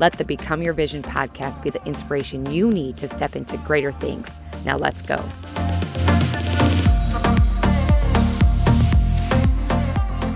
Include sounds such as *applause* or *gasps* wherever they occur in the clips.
Let the Become Your Vision podcast be the inspiration you need to step into greater things. Now, let's go.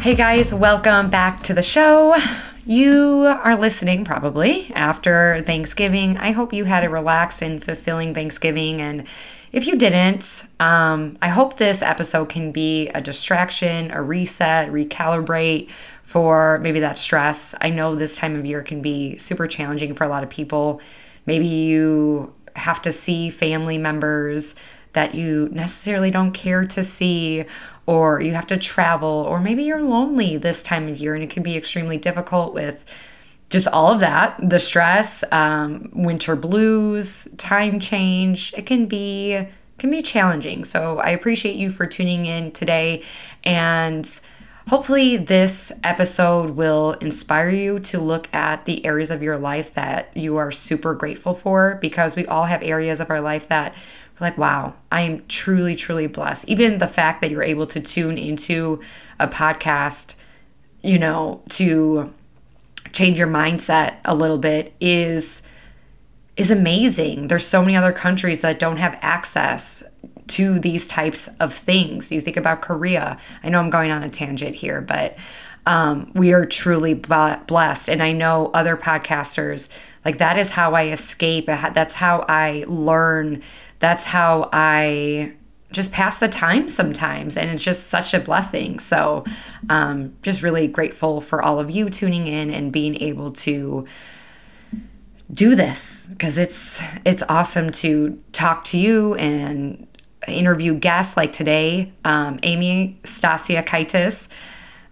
Hey guys, welcome back to the show. You are listening probably after Thanksgiving. I hope you had a relaxed and fulfilling Thanksgiving. And if you didn't, um, I hope this episode can be a distraction, a reset, recalibrate for maybe that stress. I know this time of year can be super challenging for a lot of people. Maybe you have to see family members that you necessarily don't care to see, or you have to travel, or maybe you're lonely this time of year and it can be extremely difficult with just all of that the stress um, winter blues time change it can be can be challenging so i appreciate you for tuning in today and Hopefully, this episode will inspire you to look at the areas of your life that you are super grateful for because we all have areas of our life that we're like, wow, I am truly, truly blessed. Even the fact that you're able to tune into a podcast, you know, to change your mindset a little bit is is amazing. There's so many other countries that don't have access to these types of things. You think about Korea. I know I'm going on a tangent here, but um, we are truly blessed. And I know other podcasters, like that is how I escape. That's how I learn. That's how I just pass the time sometimes. And it's just such a blessing. So, um, just really grateful for all of you tuning in and being able to do this because it's it's awesome to talk to you and interview guests like today, um, Amy Stasia Kaitis.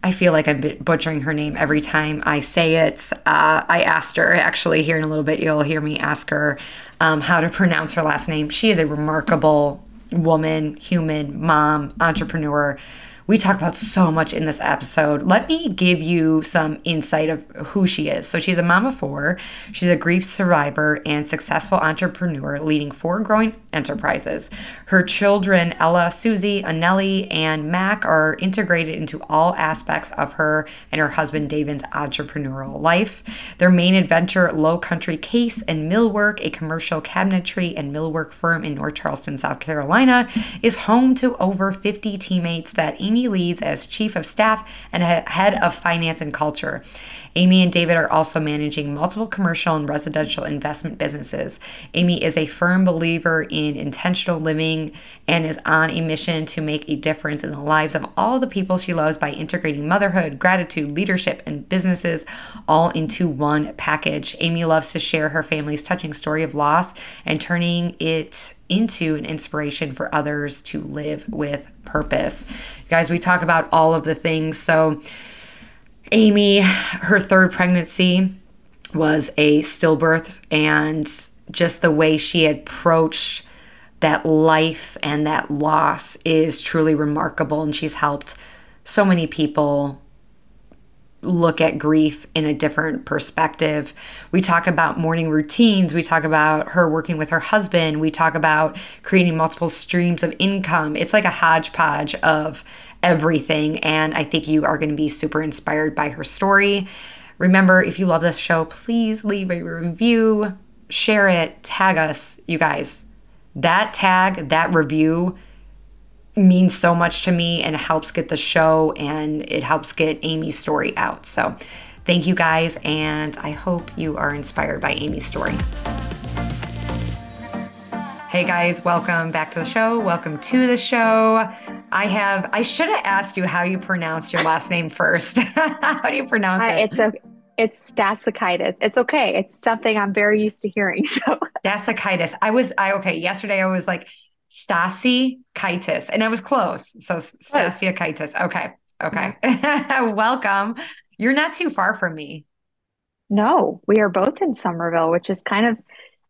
I feel like I'm butchering her name every time I say it. Uh, I asked her, actually, here in a little bit, you'll hear me ask her um, how to pronounce her last name. She is a remarkable woman, human, mom, entrepreneur we talk about so much in this episode. Let me give you some insight of who she is. So, she's a mom of four. She's a grief survivor and successful entrepreneur leading four growing enterprises. Her children, Ella, Susie, Anelli, and Mac, are integrated into all aspects of her and her husband David's entrepreneurial life. Their main adventure, Low Country Case and Millwork, a commercial cabinetry and millwork firm in North Charleston, South Carolina, is home to over 50 teammates that Amy leads as Chief of Staff and Head of Finance and Culture. Amy and David are also managing multiple commercial and residential investment businesses. Amy is a firm believer in intentional living and is on a mission to make a difference in the lives of all the people she loves by integrating motherhood, gratitude, leadership, and businesses all into one package. Amy loves to share her family's touching story of loss and turning it into an inspiration for others to live with purpose. Guys, we talk about all of the things. So, Amy, her third pregnancy was a stillbirth, and just the way she approached that life and that loss is truly remarkable. And she's helped so many people look at grief in a different perspective. We talk about morning routines. We talk about her working with her husband. We talk about creating multiple streams of income. It's like a hodgepodge of everything. And I think you are going to be super inspired by her story. Remember, if you love this show, please leave a review, share it, tag us, you guys. That tag, that review means so much to me and helps get the show and it helps get Amy's story out. So, thank you guys, and I hope you are inspired by Amy's story. Hey guys, welcome back to the show. Welcome to the show. I have, I should have asked you how you pronounce your last name first. *laughs* how do you pronounce uh, it? It's a, it's Stasikitis. It's okay. It's something I'm very used to hearing. *laughs* So Stasikitis. I was, I, okay. Yesterday I was like, Stasi Kaitis, and I was close. So Stasia Kaitis. Okay. Okay. Mm-hmm. *laughs* Welcome. You're not too far from me. No, we are both in Summerville, which is kind of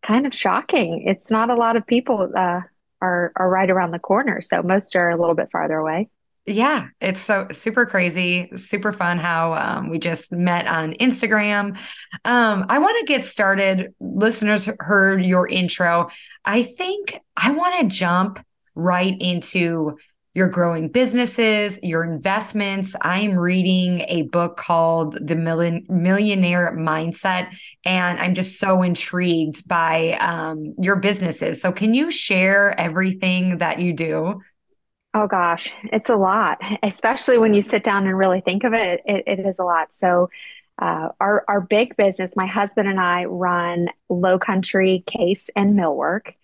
kind of shocking. It's not a lot of people uh, are are right around the corner, so most are a little bit farther away. Yeah, it's so super crazy, super fun how um, we just met on Instagram. Um, I want to get started. Listeners heard your intro. I think I want to jump right into your growing businesses, your investments. I am reading a book called The Millionaire Mindset, and I'm just so intrigued by um, your businesses. So, can you share everything that you do? Oh gosh, it's a lot, especially when you sit down and really think of it. It, it is a lot. So, uh, our our big business, my husband and I run Low Country Case and Millwork.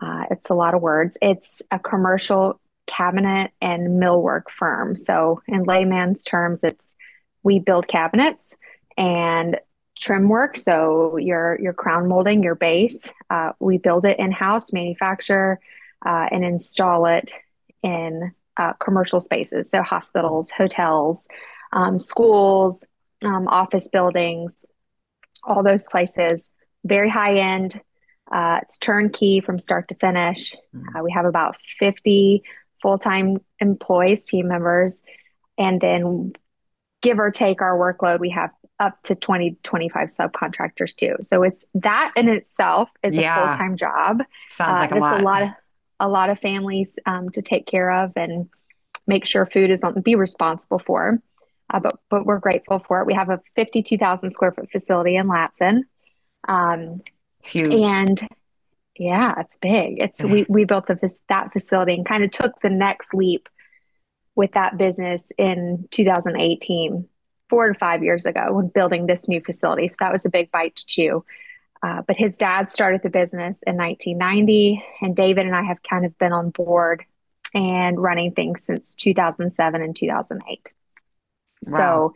Uh, it's a lot of words. It's a commercial cabinet and millwork firm. So, in layman's terms, it's we build cabinets and trim work. So, your your crown molding, your base, uh, we build it in house, manufacture, uh, and install it in uh, commercial spaces. So, hospitals, hotels, um, schools, um, office buildings, all those places. Very high end. Uh, it's turnkey from start to finish. Mm-hmm. Uh, we have about 50 full time employees, team members, and then give or take our workload, we have up to 20, 25 subcontractors too. So it's that in itself is yeah. a full time job. Sounds like uh, a lot. a lot of a lot of families um, to take care of and make sure food is on be responsible for. Uh, but but we're grateful for it. We have a 52,000 square foot facility in Ladson. Um, it's huge. And yeah, it's big. It's we we built the, that facility and kind of took the next leap with that business in 2018, four to five years ago, when building this new facility. So that was a big bite to chew. Uh, but his dad started the business in 1990, and David and I have kind of been on board and running things since 2007 and 2008. Wow. So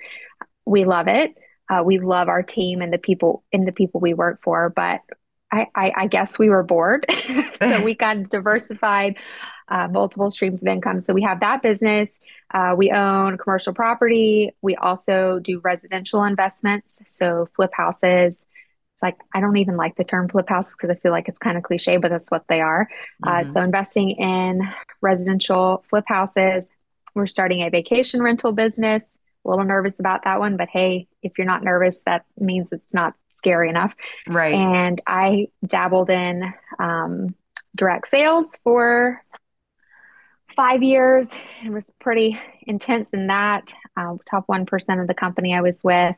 we love it. Uh, we love our team and the people and the people we work for, but I, I, I guess we were bored. *laughs* so *laughs* we got diversified uh, multiple streams of income. So we have that business. Uh, we own commercial property. We also do residential investments. So flip houses. It's like, I don't even like the term flip house because I feel like it's kind of cliche, but that's what they are. Uh, mm-hmm. Uh, so investing in residential flip houses. We're starting a vacation rental business. A little nervous about that one, but hey, if you're not nervous, that means it's not scary enough. Right. And I dabbled in um, direct sales for five years and was pretty intense in that. Uh, top 1% of the company I was with.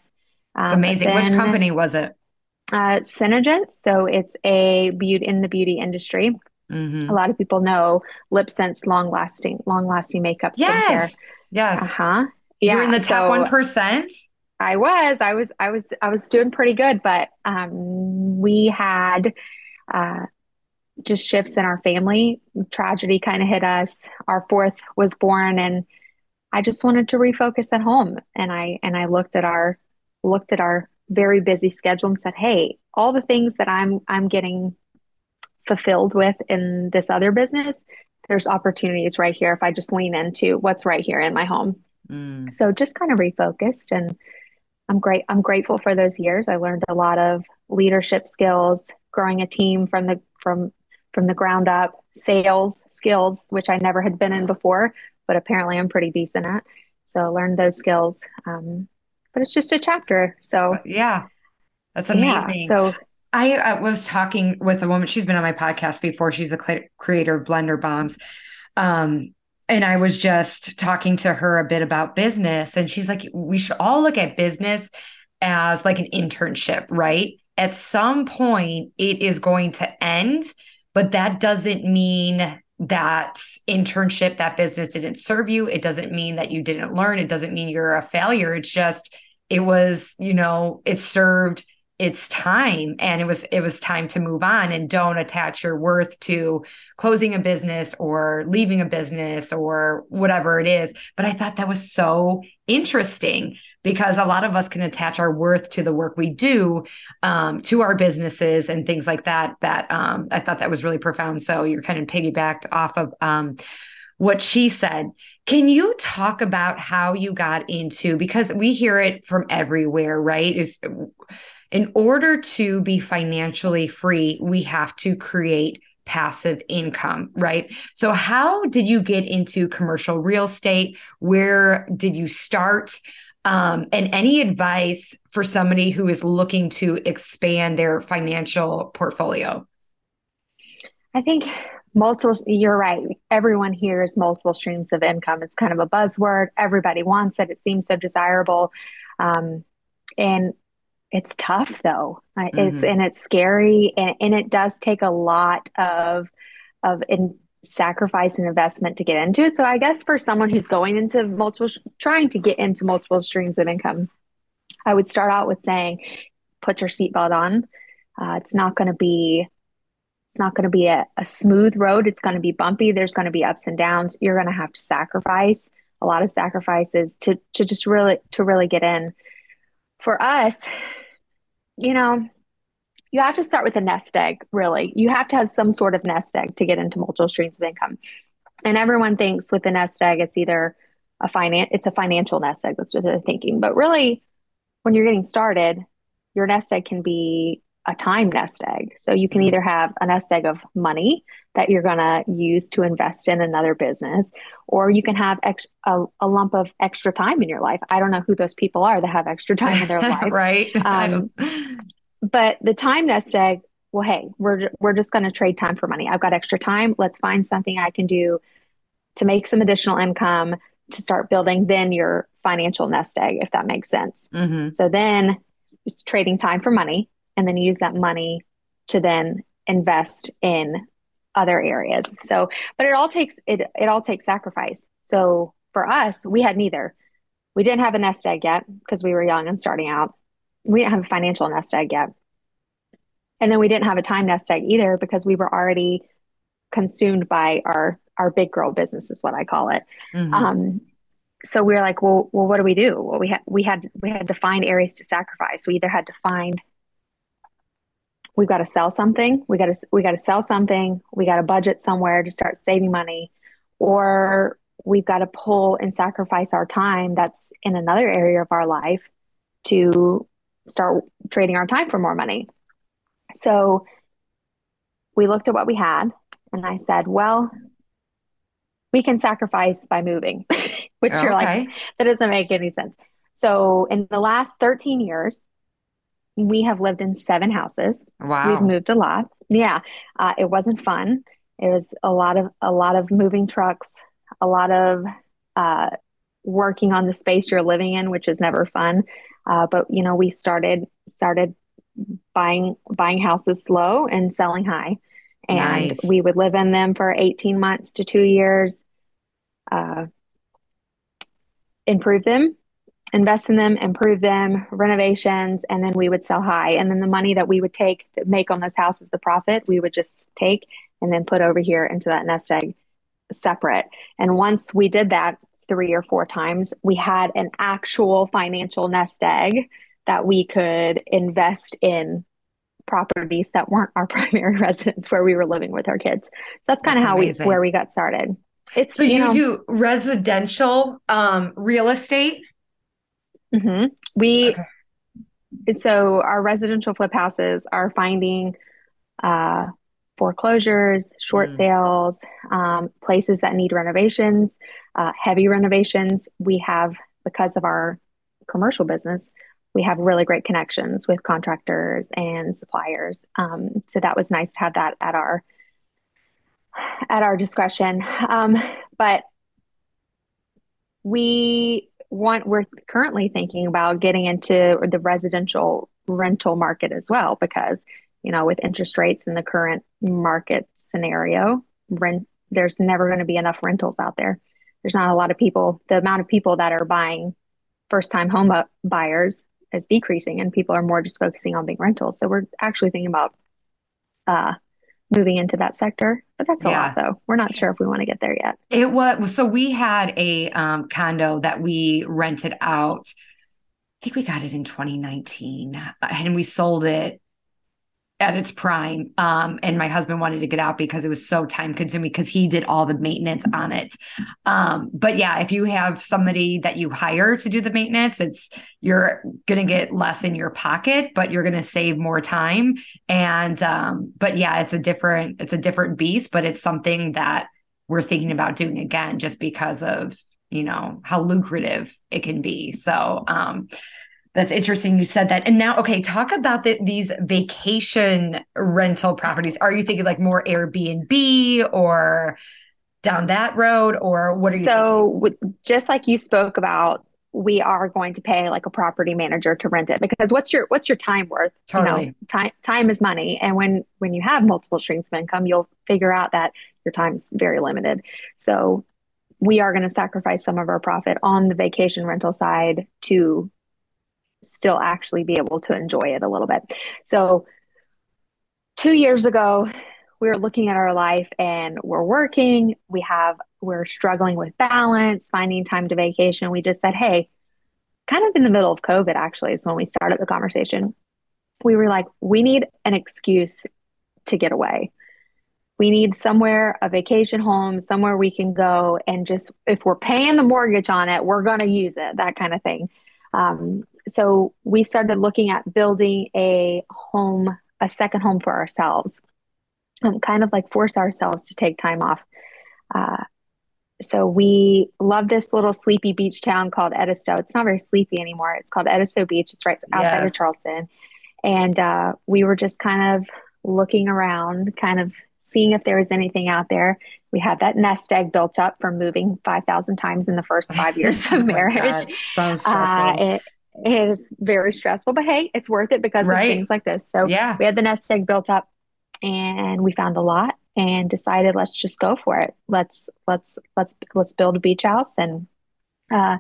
Um, amazing. Then, Which company was it? Uh, SeneGence. So it's a beauty in the beauty industry. Mm-hmm. A lot of people know lip LipSense long lasting, long lasting makeup. Yes. Skincare. Yes. Uh huh. Yeah. You're in the top one so, I was, I was, I was, I was doing pretty good, but um, we had uh, just shifts in our family. Tragedy kind of hit us. Our fourth was born, and I just wanted to refocus at home. And I and I looked at our looked at our very busy schedule and said, "Hey, all the things that I'm I'm getting fulfilled with in this other business, there's opportunities right here if I just lean into what's right here in my home." Mm. So just kind of refocused and I'm great. I'm grateful for those years. I learned a lot of leadership skills, growing a team from the from from the ground up, sales skills, which I never had been in before, but apparently I'm pretty decent at. So I learned those skills. Um, but it's just a chapter. So uh, yeah, that's amazing. Yeah, so I uh, was talking with a woman. She's been on my podcast before. She's a cl- creator of Blender Bombs. Um, and I was just talking to her a bit about business, and she's like, we should all look at business as like an internship, right? At some point, it is going to end, but that doesn't mean that internship, that business didn't serve you. It doesn't mean that you didn't learn. It doesn't mean you're a failure. It's just, it was, you know, it served it's time and it was it was time to move on and don't attach your worth to closing a business or leaving a business or whatever it is but i thought that was so interesting because a lot of us can attach our worth to the work we do um, to our businesses and things like that that um, i thought that was really profound so you're kind of piggybacked off of um, what she said. Can you talk about how you got into because we hear it from everywhere, right? Is in order to be financially free, we have to create passive income, right? So, how did you get into commercial real estate? Where did you start? Um, and any advice for somebody who is looking to expand their financial portfolio? I think multiple, you're right. Everyone hears multiple streams of income. It's kind of a buzzword. Everybody wants it. It seems so desirable. Um, and it's tough though. Mm-hmm. It's and it's scary and, and it does take a lot of of in sacrifice and investment to get into it. So I guess for someone who's going into multiple trying to get into multiple streams of income, I would start out with saying, put your seatbelt on. Uh, it's not going to be it's not going to be a, a smooth road. It's going to be bumpy. There's going to be ups and downs. You're going to have to sacrifice a lot of sacrifices to to just really to really get in for us, you know, you have to start with a nest egg, really. You have to have some sort of nest egg to get into multiple streams of income. And everyone thinks with the nest egg, it's either a finance, it's a financial nest egg. That's what they're thinking. But really, when you're getting started, your nest egg can be a time nest egg. So you can mm-hmm. either have a nest egg of money that you're going to use to invest in another business, or you can have ex- a, a, lump of extra time in your life. I don't know who those people are that have extra time in their *laughs* life. right. *laughs* Um, but the time nest egg, well, hey, we're, we're just going to trade time for money. I've got extra time. Let's find something I can do to make some additional income to start building then your financial nest egg, if that makes sense. Mm-hmm. So then it's trading time for money and then use that money to then invest in other areas. So, but it all takes it it all takes sacrifice. So for us, we had neither. We didn't have a nest egg yet because we were young and starting out. We didn't have a financial nest egg yet. And then we didn't have a time nest egg either because we were already consumed by our our big girl business is what I call it. Mm-hmm. Um, so we were like, well, well, what do we do? Well, we had we had we had to find areas to sacrifice. We either had to find we've got to sell something. We got to we got to sell something. We got to budget somewhere to start saving money. Or we've got to pull and sacrifice our time that's in another area of our life to start trading our time for more money. So we looked at what we had and i said well we can sacrifice by moving *laughs* which okay. you're like that doesn't make any sense. So in the last 13 years we have lived in seven houses. Wow. We've moved a lot. Yeah. Uh, it wasn't fun. It was a lot of a lot of moving trucks, a lot of uh, working on the space you're living in, which is never fun. Uh, but you know, we started started buying buying houses slow and selling high, and nice. we would live in them for 18 months to two years. Uh, improve them invest in them, improve them, renovations, and then we would sell high. And then the money that we would take make on those houses, the profit, we would just take and then put over here into that nest egg separate. And once we did that three or four times, we had an actual financial nest egg that we could invest in properties that weren't our *laughs* primary residence where we were living with our kids. So that's kind of how amazing. we where we got started. It's so you, you know, do residential um, real estate. Mm-hmm. We okay. so our residential flip houses are finding uh, foreclosures, short mm. sales, um, places that need renovations, uh, heavy renovations. We have because of our commercial business, we have really great connections with contractors and suppliers. Um, so that was nice to have that at our at our discretion. Um, but we want we're currently thinking about getting into the residential rental market as well because you know with interest rates in the current market scenario rent there's never going to be enough rentals out there. There's not a lot of people the amount of people that are buying first time home buyers is decreasing and people are more just focusing on being rentals. So we're actually thinking about uh, moving into that sector. But that's a yeah. lot though. We're not sure if we want to get there yet. It was so we had a um, condo that we rented out. I think we got it in 2019 and we sold it at its prime. Um, and my husband wanted to get out because it was so time consuming because he did all the maintenance on it. Um, but yeah, if you have somebody that you hire to do the maintenance, it's you're gonna get less in your pocket, but you're gonna save more time. And um, but yeah, it's a different, it's a different beast, but it's something that we're thinking about doing again just because of you know how lucrative it can be. So um that's interesting. You said that. And now, okay, talk about the, these vacation rental properties. Are you thinking like more Airbnb or down that road, or what are you? So, just like you spoke about, we are going to pay like a property manager to rent it because what's your what's your time worth? Totally. You know, time time is money, and when when you have multiple streams of income, you'll figure out that your time is very limited. So we are going to sacrifice some of our profit on the vacation rental side to still actually be able to enjoy it a little bit. So, two years ago, we were looking at our life and we're working. We have, we're struggling with balance, finding time to vacation. We just said, hey, kind of in the middle of COVID, actually, is when we started the conversation. We were like, we need an excuse to get away. We need somewhere, a vacation home, somewhere we can go and just, if we're paying the mortgage on it, we're going to use it, that kind of thing. Um, so we started looking at building a home, a second home for ourselves, and kind of like force ourselves to take time off. Uh, so we love this little sleepy beach town called Edisto. It's not very sleepy anymore. It's called Edisto Beach. It's right outside yes. of Charleston. And uh, we were just kind of looking around, kind of seeing if there was anything out there. We had that nest egg built up from moving 5,000 times in the first five *laughs* years of oh marriage. Sounds stressful. Uh, it, it is very stressful, but hey, it's worth it because right. of things like this. So yeah. we had the nest egg built up and we found a lot and decided let's just go for it. Let's let's let's let's build a beach house and uh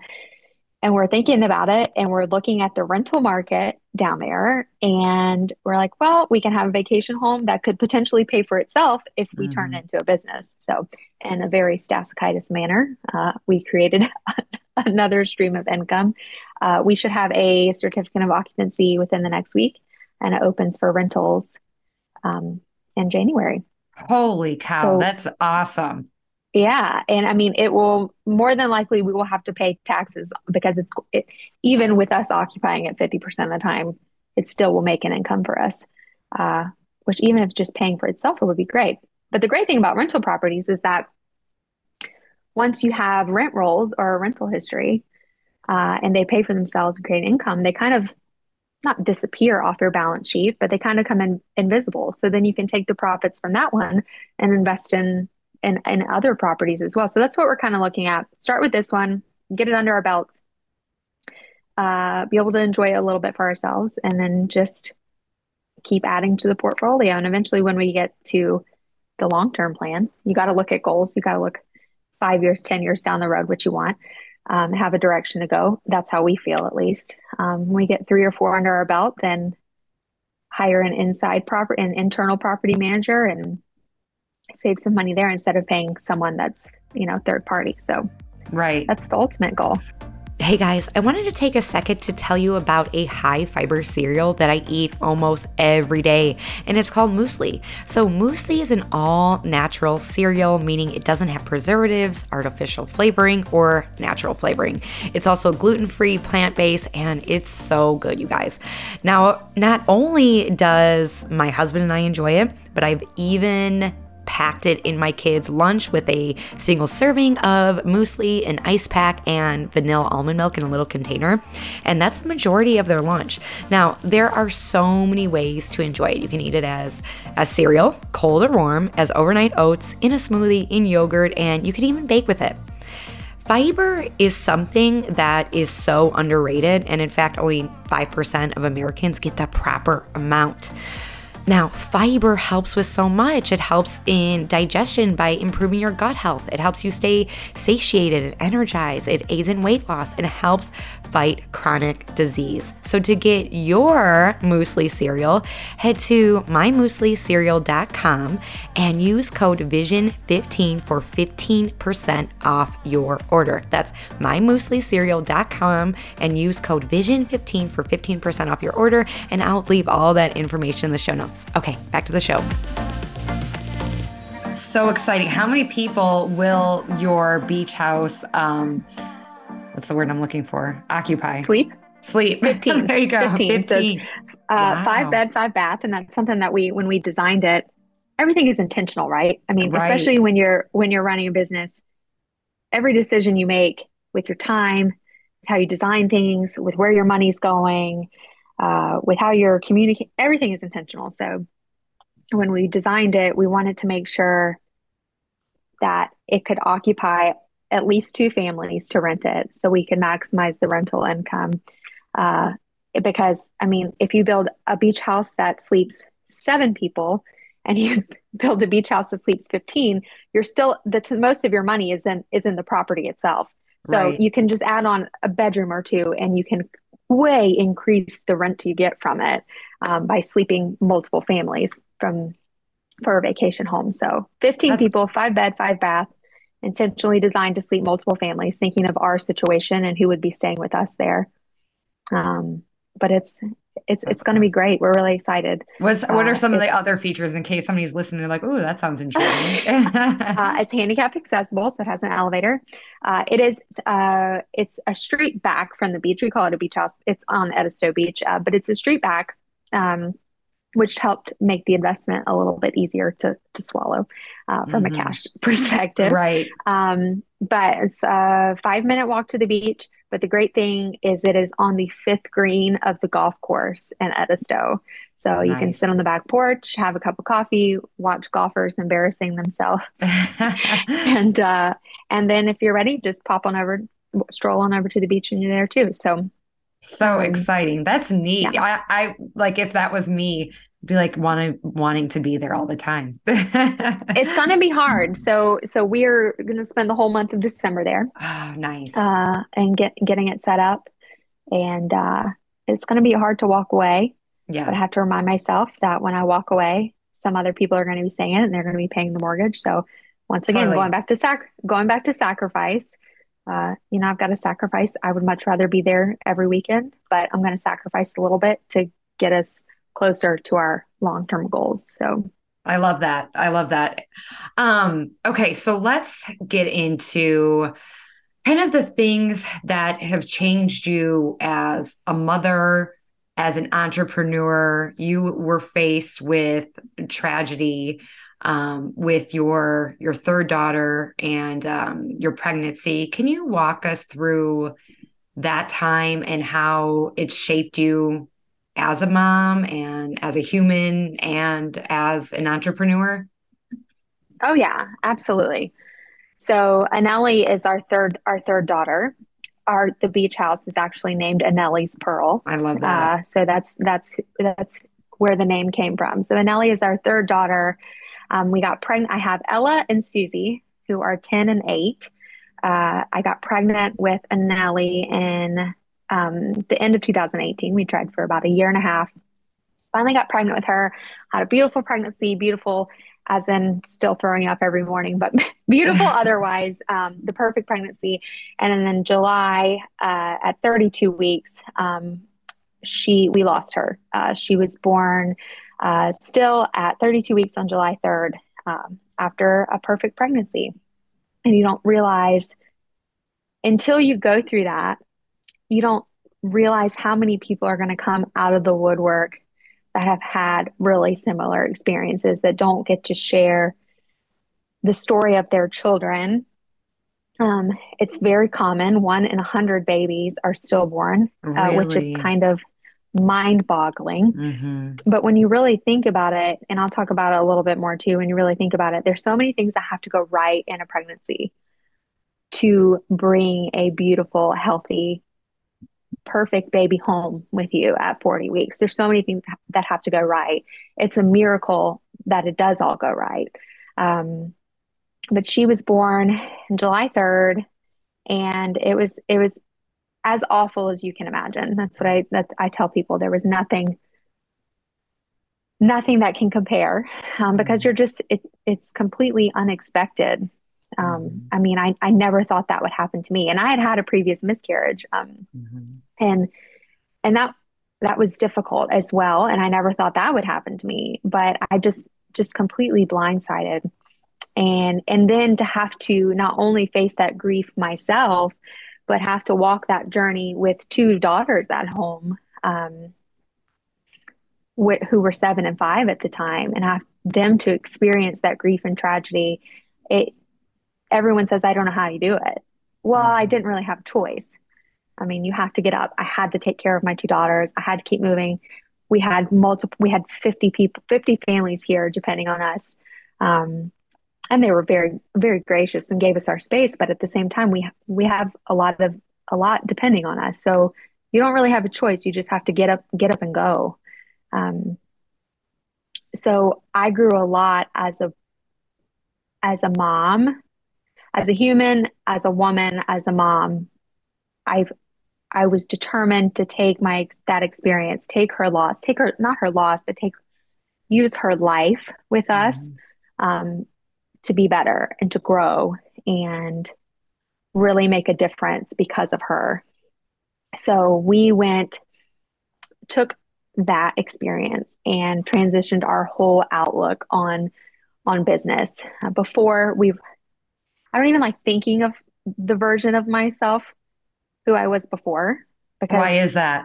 and we're thinking about it and we're looking at the rental market down there and we're like well we can have a vacation home that could potentially pay for itself if we mm-hmm. turn it into a business so in a very Stasikitis manner uh, we created *laughs* *laughs* another stream of income uh, we should have a certificate of occupancy within the next week and it opens for rentals um, in january holy cow so, that's awesome yeah, and I mean, it will more than likely we will have to pay taxes because it's it, even with us occupying it fifty percent of the time, it still will make an income for us. Uh, which even if just paying for itself, it would be great. But the great thing about rental properties is that once you have rent rolls or a rental history, uh, and they pay for themselves and create an income, they kind of not disappear off your balance sheet, but they kind of come in invisible. So then you can take the profits from that one and invest in in, and other properties as well. So that's what we're kind of looking at. Start with this one, get it under our belts, uh, be able to enjoy it a little bit for ourselves, and then just keep adding to the portfolio. And eventually, when we get to the long term plan, you got to look at goals. You got to look five years, 10 years down the road, what you want, um, have a direction to go. That's how we feel, at least. Um, when we get three or four under our belt, then hire an inside proper an internal property manager and save some money there instead of paying someone that's, you know, third party. So, right. That's the ultimate goal. Hey guys, I wanted to take a second to tell you about a high fiber cereal that I eat almost every day, and it's called Muesli. So, Muesli is an all natural cereal, meaning it doesn't have preservatives, artificial flavoring, or natural flavoring. It's also gluten free, plant based, and it's so good, you guys. Now, not only does my husband and I enjoy it, but I've even packed it in my kids' lunch with a single serving of muesli, an ice pack, and vanilla almond milk in a little container. And that's the majority of their lunch. Now, there are so many ways to enjoy it. You can eat it as a cereal, cold or warm, as overnight oats, in a smoothie, in yogurt, and you can even bake with it. Fiber is something that is so underrated, and in fact, only 5% of Americans get the proper amount. Now, fiber helps with so much. It helps in digestion by improving your gut health. It helps you stay satiated and energized. It aids in weight loss and helps fight chronic disease. So to get your muesli cereal, head to mymueslicereal.com and use code VISION15 for 15% off your order. That's mymueslicereal.com and use code VISION15 for 15% off your order and I'll leave all that information in the show notes. Okay, back to the show. So exciting. How many people will your beach house, um, what's the word I'm looking for? Occupy? Sleep? Sleep. *laughs* 15. there you go. 15. 15. So uh, wow. five bed, five bath. And that's something that we, when we designed it, everything is intentional, right? I mean, right. especially when you're, when you're running a business, every decision you make with your time, how you design things, with where your money's going, uh, with how you're communicating, everything is intentional. So when we designed it, we wanted to make sure that it could occupy at least two families to rent it so we can maximize the rental income. Uh, because, I mean, if you build a beach house that sleeps seven people and you *laughs* build a beach house that sleeps 15, you're still, the most of your money is in, is in the property itself. So right. you can just add on a bedroom or two and you can way increase the rent you get from it um, by sleeping multiple families from for a vacation home. So 15 That's- people, five bed, five bath, intentionally designed to sleep multiple families, thinking of our situation and who would be staying with us there. Um, but it's it's it's going to be great. We're really excited. What's what are uh, some uh, of the other features in case somebody's listening? like, oh, that sounds *laughs* interesting. uh, it's handicap accessible, so it has an elevator. Uh, it is uh, it's a street back from the beach. We call it a beach house. It's on Edisto Beach, uh, but it's a street back. Um, which helped make the investment a little bit easier to to swallow uh, from mm-hmm. a cash *laughs* perspective. Right. Um, but it's a five minute walk to the beach. But the great thing is it is on the fifth green of the golf course in Edisto. So nice. you can sit on the back porch, have a cup of coffee, watch golfers embarrassing themselves, *laughs* *laughs* and uh, and then if you're ready, just pop on over, stroll on over to the beach, and you're there too. So so um, exciting. That's neat. Yeah. I, I like if that was me, be like wanting wanting to be there all the time. *laughs* it's gonna be hard. So so we're gonna spend the whole month of December there. Oh, *sighs* nice. Uh, and get getting it set up, and uh, it's gonna be hard to walk away. Yeah. But I have to remind myself that when I walk away, some other people are going to be saying it, and they're going to be paying the mortgage. So once again, totally. going back to sac going back to sacrifice. Uh, you know, I've got to sacrifice. I would much rather be there every weekend, but I'm going to sacrifice a little bit to get us closer to our long term goals. So I love that. I love that. Um, okay, so let's get into kind of the things that have changed you as a mother, as an entrepreneur. You were faced with tragedy um, with your your third daughter and um, your pregnancy. Can you walk us through that time and how it shaped you as a mom and as a human and as an entrepreneur? Oh yeah, absolutely. So Anelli is our third our third daughter. Our the beach house is actually named Anelli's Pearl. I love that. Uh, so that's that's that's where the name came from. So Anelli is our third daughter. Um, we got pregnant. I have Ella and Susie, who are ten and eight. Uh, I got pregnant with Anelli in um, the end of 2018. We tried for about a year and a half. Finally got pregnant with her, had a beautiful pregnancy, beautiful as in still throwing up every morning, but *laughs* beautiful *laughs* otherwise, um, the perfect pregnancy. And then in July, uh, at 32 weeks, um, she we lost her. Uh, she was born uh, still at 32 weeks on July 3rd um, after a perfect pregnancy. And you don't realize until you go through that you don't realize how many people are going to come out of the woodwork that have had really similar experiences that don't get to share the story of their children. Um, it's very common. One in a hundred babies are stillborn, really? uh, which is kind of mind boggling. Mm-hmm. But when you really think about it, and I'll talk about it a little bit more too, when you really think about it, there's so many things that have to go right in a pregnancy to bring a beautiful, healthy perfect baby home with you at 40 weeks. There's so many things that have to go right. It's a miracle that it does all go right. Um, but she was born July 3rd, and it was it was as awful as you can imagine. That's what I that I tell people. There was nothing nothing that can compare um, because you're just it, it's completely unexpected um, mm-hmm. I mean, I, I never thought that would happen to me. And I had had a previous miscarriage. Um, mm-hmm. And, and that, that was difficult as well. And I never thought that would happen to me, but I just, just completely blindsided. And, and then to have to not only face that grief myself, but have to walk that journey with two daughters at home, um, wh- who were seven and five at the time, and have them to experience that grief and tragedy. It, everyone says, I don't know how you do it. Well, I mm-hmm. didn't really have a choice. I mean, you have to get up. I had to take care of my two daughters. I had to keep moving. We had multiple, we had 50 people, 50 families here, depending on us. Um, and they were very, very gracious and gave us our space. But at the same time, we, we have a lot of, a lot depending on us. So you don't really have a choice. You just have to get up, get up and go. Um, so I grew a lot as a, as a mom, as a human, as a woman, as a mom. I've I was determined to take my that experience, take her loss, take her not her loss, but take use her life with mm-hmm. us um, to be better and to grow and really make a difference because of her. So we went, took that experience and transitioned our whole outlook on on business. Uh, before we, I don't even like thinking of the version of myself who I was before. Because Why is that?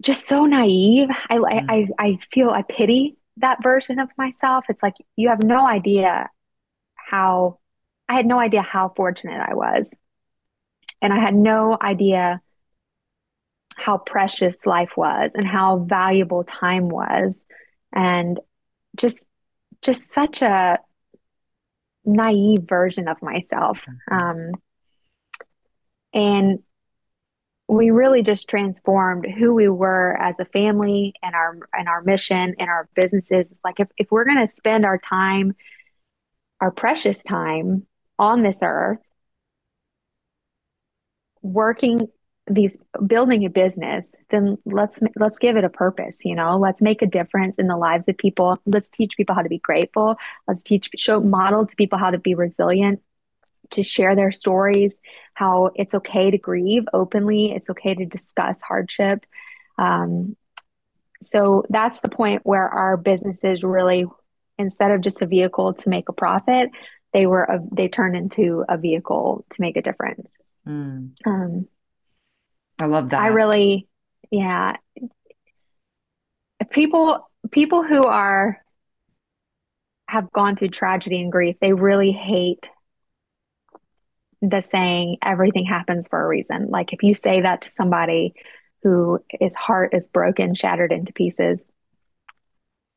Just so naive. I, mm. I, I feel I pity that version of myself. It's like you have no idea how I had no idea how fortunate I was. And I had no idea how precious life was and how valuable time was. And just just such a naive version of myself. Mm-hmm. Um, and we really just transformed who we were as a family and our and our mission and our businesses. It's like if, if we're gonna spend our time, our precious time on this earth, working these building a business then let's let's give it a purpose you know let's make a difference in the lives of people let's teach people how to be grateful let's teach show model to people how to be resilient to share their stories, how it's okay to grieve openly, it's okay to discuss hardship. Um, so that's the point where our businesses really, instead of just a vehicle to make a profit, they were a, they turned into a vehicle to make a difference. Mm. Um, I love that. I really, yeah. People people who are have gone through tragedy and grief, they really hate the saying everything happens for a reason. Like if you say that to somebody who his heart is broken, shattered into pieces,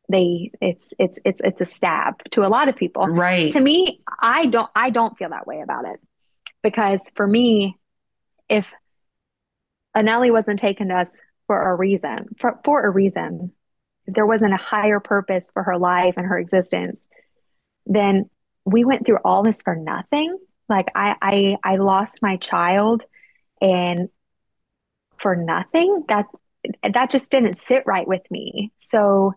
they it's it's it's it's a stab to a lot of people. Right. To me, I don't I don't feel that way about it. Because for me, if Anelli wasn't taken to us for a reason, for, for a reason, there wasn't a higher purpose for her life and her existence, then we went through all this for nothing like I I I lost my child and for nothing. That that just didn't sit right with me. So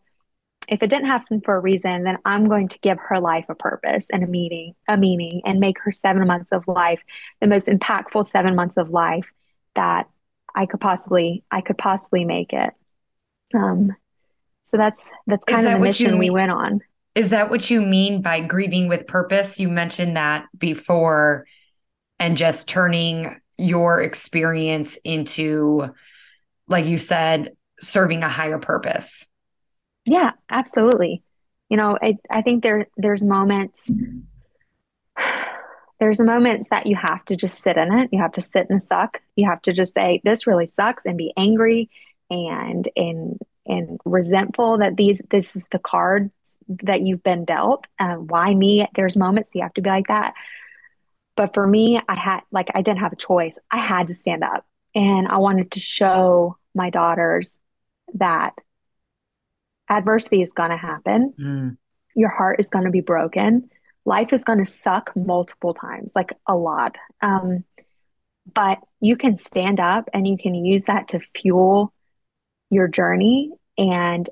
if it didn't happen for a reason, then I'm going to give her life a purpose and a meaning, a meaning, and make her seven months of life the most impactful seven months of life that I could possibly I could possibly make it. Um, so that's that's kind of the mission we went on. Is that what you mean by grieving with purpose? You mentioned that before and just turning your experience into, like you said, serving a higher purpose. Yeah, absolutely. You know, I, I think there there's moments there's moments that you have to just sit in it. You have to sit and suck. You have to just say, this really sucks and be angry and and and resentful that these this is the card that you've been dealt. Uh, why me? There's moments you have to be like that. But for me, I had like I didn't have a choice. I had to stand up, and I wanted to show my daughters that adversity is going to happen. Mm. Your heart is going to be broken. Life is going to suck multiple times, like a lot. Um, but you can stand up and you can use that to fuel your journey and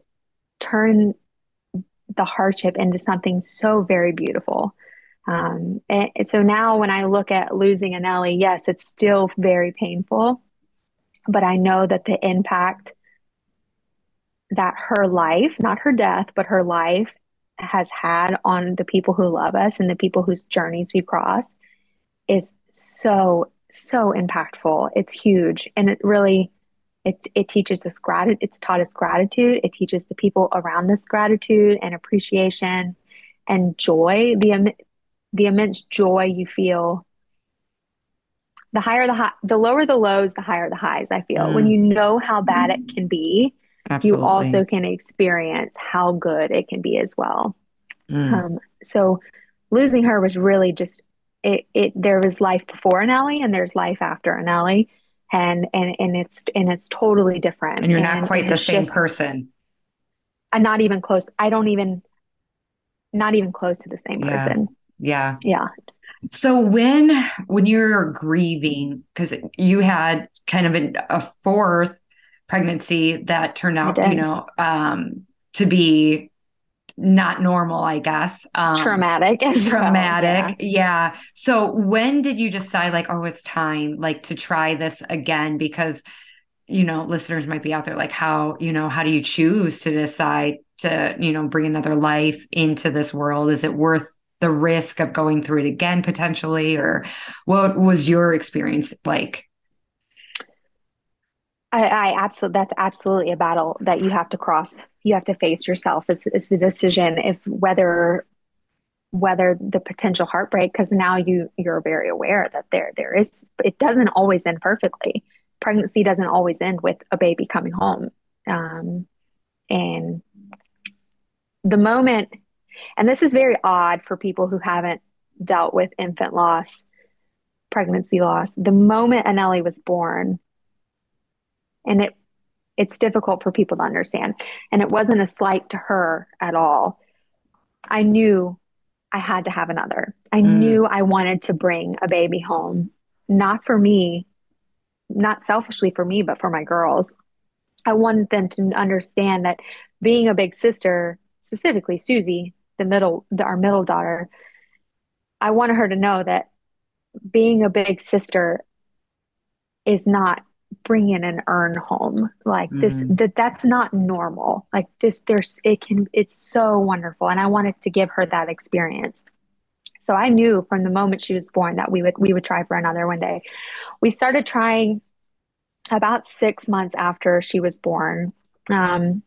turn the hardship into something so very beautiful. Um, and so now when I look at losing Anelli, yes, it's still very painful. but I know that the impact that her life, not her death, but her life has had on the people who love us and the people whose journeys we cross is so so impactful. It's huge and it really it it teaches us gratitude it's taught us gratitude. It teaches the people around us gratitude and appreciation and joy, the the immense joy you feel the higher the high, the lower the lows, the higher the highs. I feel mm. when you know how bad it can be, Absolutely. you also can experience how good it can be as well. Mm. Um, so losing her was really just it, it. There was life before Anneli, and there's life after Anneli, and and and it's and it's totally different. And you're not and, quite and the same person. I'm not even close. I don't even, not even close to the same yeah. person. Yeah. Yeah. So when when you're grieving, because you had kind of an, a fourth pregnancy that turned out, you know, um, to be not normal, I guess. Um, traumatic. *laughs* traumatic. Well, yeah. yeah. So when did you decide like, oh, it's time like to try this again? Because, you know, listeners might be out there like, how, you know, how do you choose to decide to, you know, bring another life into this world? Is it worth the risk of going through it again potentially or what was your experience like I, I absolutely that's absolutely a battle that you have to cross. You have to face yourself is, is the decision if whether whether the potential heartbreak because now you you're very aware that there there is it doesn't always end perfectly. Pregnancy doesn't always end with a baby coming home. Um, and the moment and this is very odd for people who haven't dealt with infant loss, pregnancy loss. The moment Anneli was born, and it it's difficult for people to understand. And it wasn't a slight to her at all. I knew I had to have another. I mm. knew I wanted to bring a baby home, not for me, not selfishly for me, but for my girls. I wanted them to understand that being a big sister, specifically Susie, the middle, the, our middle daughter, I wanted her to know that being a big sister is not bringing an urn home. Like mm-hmm. this that that's not normal. Like this there's it can it's so wonderful and i wanted to give her that experience. So i knew from the moment she was born that we would we would try for another one day. We started trying about six months after she was born um,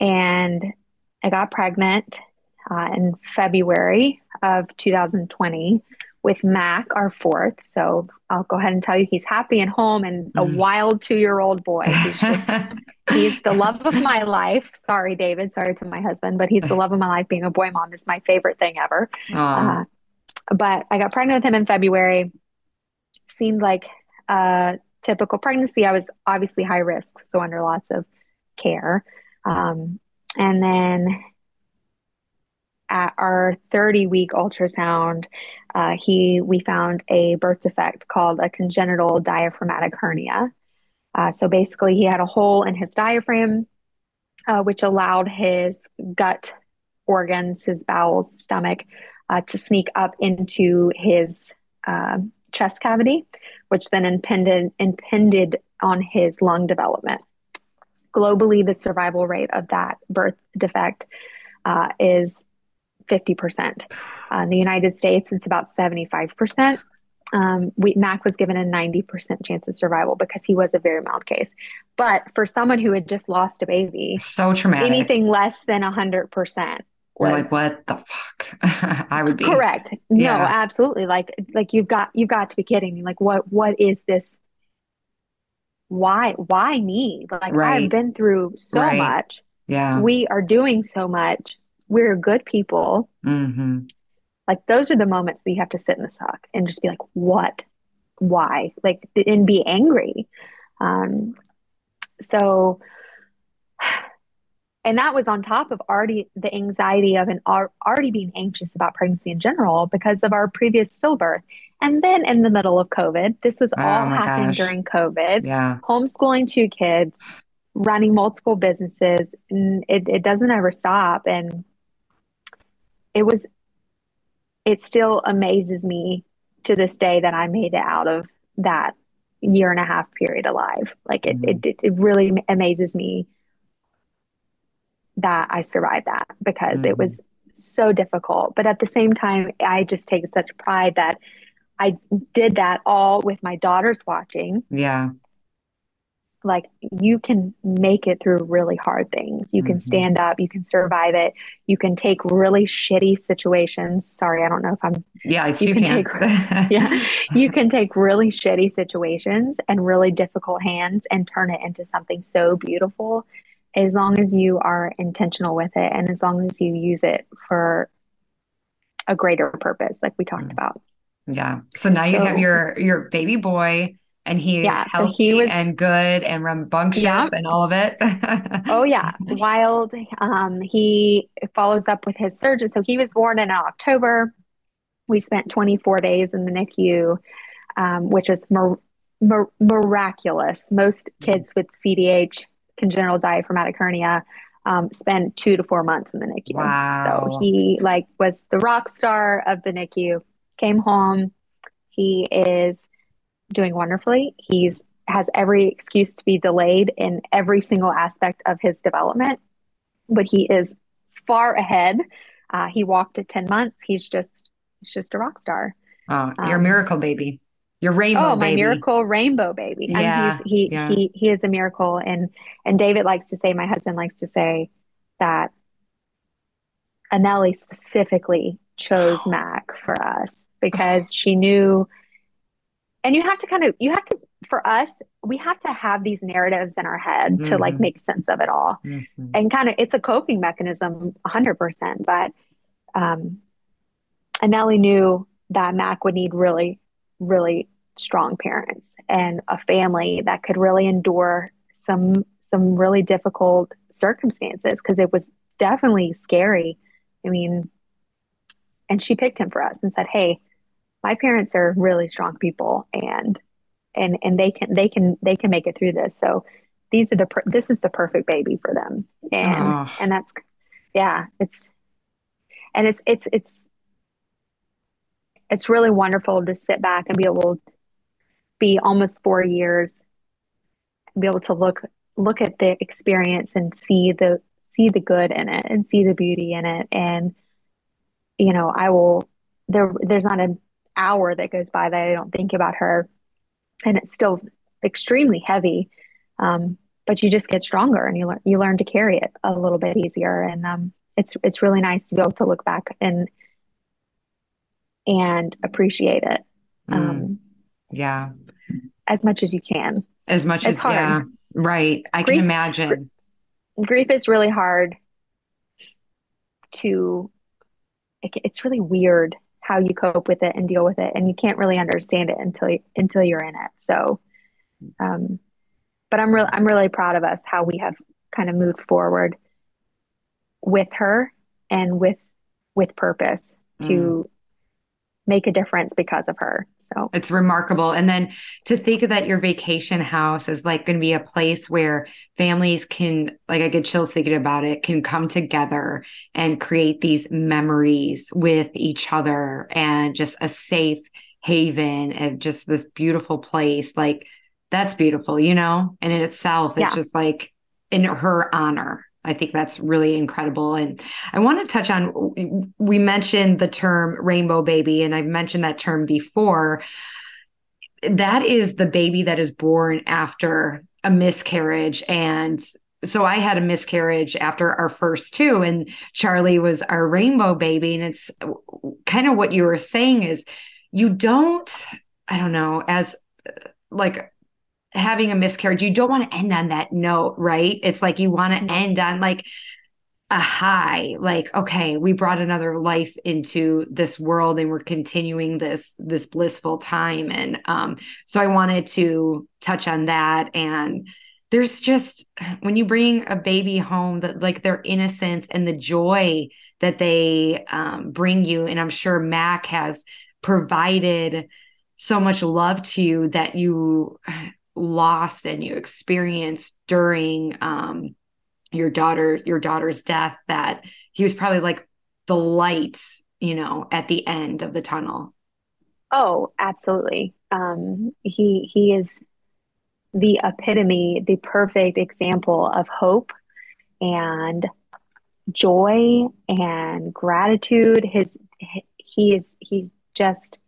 and i got pregnant uh, in February of 2020 with Mac, our fourth. So I'll go ahead and tell you he's happy and home and a mm. wild two year old boy. He's, just, *laughs* he's the love of my life. Sorry, David. Sorry to my husband, but he's the love of my life. Being a boy mom is my favorite thing ever. Uh, but I got pregnant with him in February. Seemed like a typical pregnancy. I was obviously high risk, so under lots of care. Um, and then at our 30 week ultrasound, uh, he we found a birth defect called a congenital diaphragmatic hernia. Uh, so basically, he had a hole in his diaphragm, uh, which allowed his gut organs, his bowels, stomach, uh, to sneak up into his uh, chest cavity, which then impended impended on his lung development. Globally, the survival rate of that birth defect uh, is 50%. Uh, in the United States, it's about 75%. Um, we, Mac was given a 90% chance of survival because he was a very mild case. But for someone who had just lost a baby, so traumatic. Anything less than 100% we're like what the fuck *laughs* i would be correct yeah. no absolutely like like you've got you've got to be kidding me like what what is this why why me like right. i've been through so right. much yeah we are doing so much we're good people. Mm-hmm. Like those are the moments that you have to sit in the suck and just be like, what, why, like, and be angry. Um, so, *sighs* and that was on top of already the anxiety of an already being anxious about pregnancy in general because of our previous stillbirth. And then in the middle of COVID, this was oh all happening gosh. during COVID. Yeah. Homeschooling two kids, running multiple businesses, and it, it doesn't ever stop. And it was it still amazes me to this day that I made it out of that year and a half period alive. Like it, mm-hmm. it, it really amazes me that I survived that because mm-hmm. it was so difficult. But at the same time, I just take such pride that I did that all with my daughters watching. Yeah. Like you can make it through really hard things. You mm-hmm. can stand up, you can survive it. You can take really shitty situations. Sorry, I don't know if I'm Yes, you, you can, can. take *laughs* Yeah. You can take really shitty situations and really difficult hands and turn it into something so beautiful as long as you are intentional with it and as long as you use it for a greater purpose like we talked mm. about yeah so now you have your your baby boy and he's yeah, healthy so he was, and good and rambunctious yeah. and all of it. *laughs* oh yeah, wild. Um, he follows up with his surgeon. So he was born in October. We spent 24 days in the NICU, um, which is mir- mir- miraculous. Most kids with CDH congenital diaphragmatic hernia um, spend two to four months in the NICU. Wow. So he like was the rock star of the NICU. Came home. He is doing wonderfully. He's has every excuse to be delayed in every single aspect of his development, but he is far ahead. Uh, he walked at ten months. He's just he's just a rock star. Oh, you're um, miracle baby. Your rainbow. Baby. Oh, my baby. miracle rainbow baby. Yeah, he yeah. he he is a miracle. And and David likes to say, my husband likes to say that Anelli specifically chose *gasps* Mac for us because she knew and you have to kind of you have to for us we have to have these narratives in our head mm-hmm. to like mm-hmm. make sense of it all mm-hmm. and kind of it's a coping mechanism 100% but um Anelli knew that Mac would need really really strong parents and a family that could really endure some some really difficult circumstances because it was definitely scary. I mean, and she picked him for us and said, "Hey, my parents are really strong people and and and they can they can they can make it through this." So these are the per- this is the perfect baby for them. And oh. and that's yeah, it's and it's it's it's it's really wonderful to sit back and be able to be almost four years and be able to look look at the experience and see the see the good in it and see the beauty in it and you know i will there there's not an hour that goes by that i don't think about her and it's still extremely heavy um, but you just get stronger and you learn you learn to carry it a little bit easier and um, it's it's really nice to be able to look back and and appreciate it. Mm. Um, yeah. As much as you can. As much it's as, hard. yeah. Right. I grief, can imagine. Grief is really hard to, it, it's really weird how you cope with it and deal with it. And you can't really understand it until, you, until you're in it. So, um, but I'm really, I'm really proud of us, how we have kind of moved forward with her and with, with purpose to mm make a difference because of her. So it's remarkable. And then to think that your vacation house is like going to be a place where families can, like, I get chills thinking about it, can come together and create these memories with each other and just a safe haven of just this beautiful place. Like, that's beautiful, you know? And in itself, it's yeah. just like in her honor I think that's really incredible. And I want to touch on we mentioned the term rainbow baby, and I've mentioned that term before. That is the baby that is born after a miscarriage. And so I had a miscarriage after our first two, and Charlie was our rainbow baby. And it's kind of what you were saying is you don't, I don't know, as like having a miscarriage, you don't want to end on that note, right? It's like you want to mm-hmm. end on like a high, like, okay, we brought another life into this world and we're continuing this this blissful time. And um, so I wanted to touch on that. And there's just when you bring a baby home that like their innocence and the joy that they um, bring you, and I'm sure Mac has provided so much love to you that you lost and you experienced during um, your daughter your daughter's death that he was probably like the light you know at the end of the tunnel Oh, absolutely. Um, he he is the epitome, the perfect example of hope and joy and gratitude. His he is he's just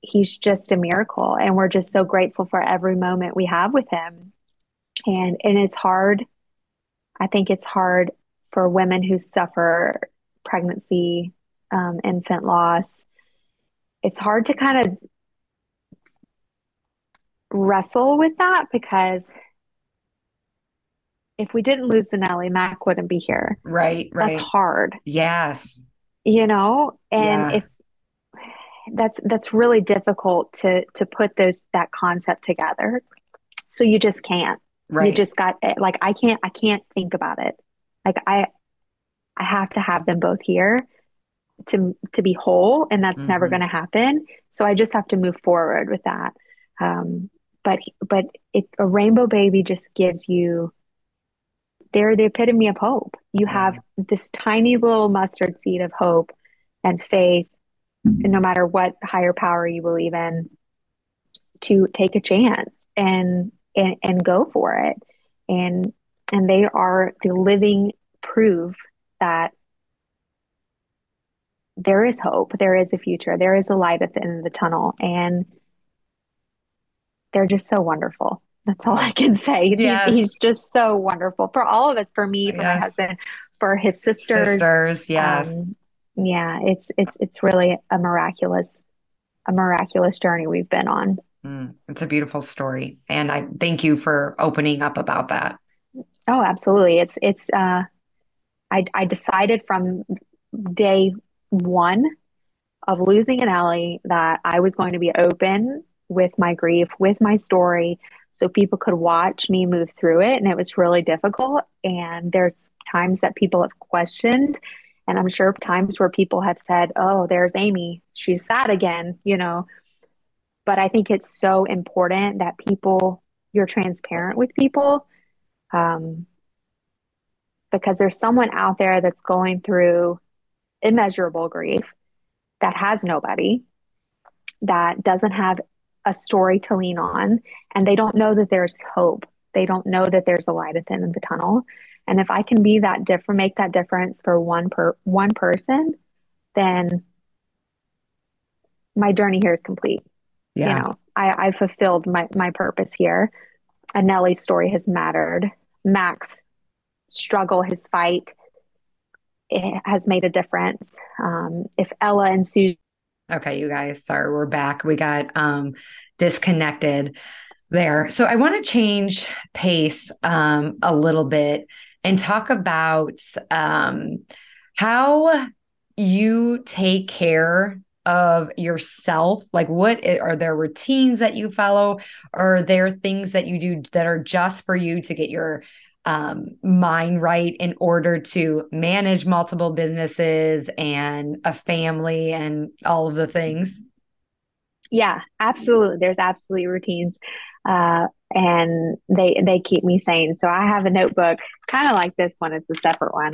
he's just a miracle and we're just so grateful for every moment we have with him. And and it's hard. I think it's hard for women who suffer pregnancy, um, infant loss. It's hard to kind of wrestle with that because if we didn't lose the Nellie, Mac wouldn't be here. Right, right. That's hard. Yes. You know, and Yeah. if that's that's really difficult to to put those that concept together. So you just can't. You just got like I can't I can't think about it. Like I I have to have them both here to to be whole, and that's never Mhm. going to happen. So I just have to move forward with that. Um, but but it, a rainbow baby just gives you they're the epitome of hope. You have this tiny little mustard seed of hope and faith, no matter what higher power you believe in, to take a chance and and, and go for it. And and they are the living proof that there is hope, there is a future, there is a light at the end of the tunnel, and they're just so wonderful. That's all I can say. He's, Yes. he's just so wonderful for all of us, for me, for my husband, for his sisters. Sisters, yes. Um, yeah, it's it's it's really a miraculous, a miraculous journey we've been on. Mm, it's a beautiful story. And I thank you for opening up about that. Oh, absolutely. It's it's uh I I decided from day one of losing an Ellie that I was going to be open with my grief, with my story, so people could watch me move through it. And it was really difficult. And there's times that people have questioned, and I'm sure times where people have said, Oh, there's Amy, she's sad again, you know. But I think it's so important that people, you're transparent with people. Um, because there's someone out there that's going through immeasurable grief that has nobody, that doesn't have a story to lean on, and they don't know that there's hope. They don't know that there's a light at the end of the tunnel. And if I can be that different, make that difference for one per one person, then my journey here is complete. Yeah. You know, I, I fulfilled my, my purpose here. And Nellie's story has mattered. Mac's struggle, his fight, it has made a difference. Um, if Ella and Sue Okay, you guys, sorry, we're back. We got um disconnected there. So I want to change pace um a little bit and talk about um how you take care of yourself. Like what are there routines that you follow? Are there things that you do that are just for you to get your um, mind right in order to manage multiple businesses and a family and all of the things. Yeah, absolutely. There's absolutely routines, uh, and they they keep me sane. So I have a notebook, kind of like this one. It's a separate one,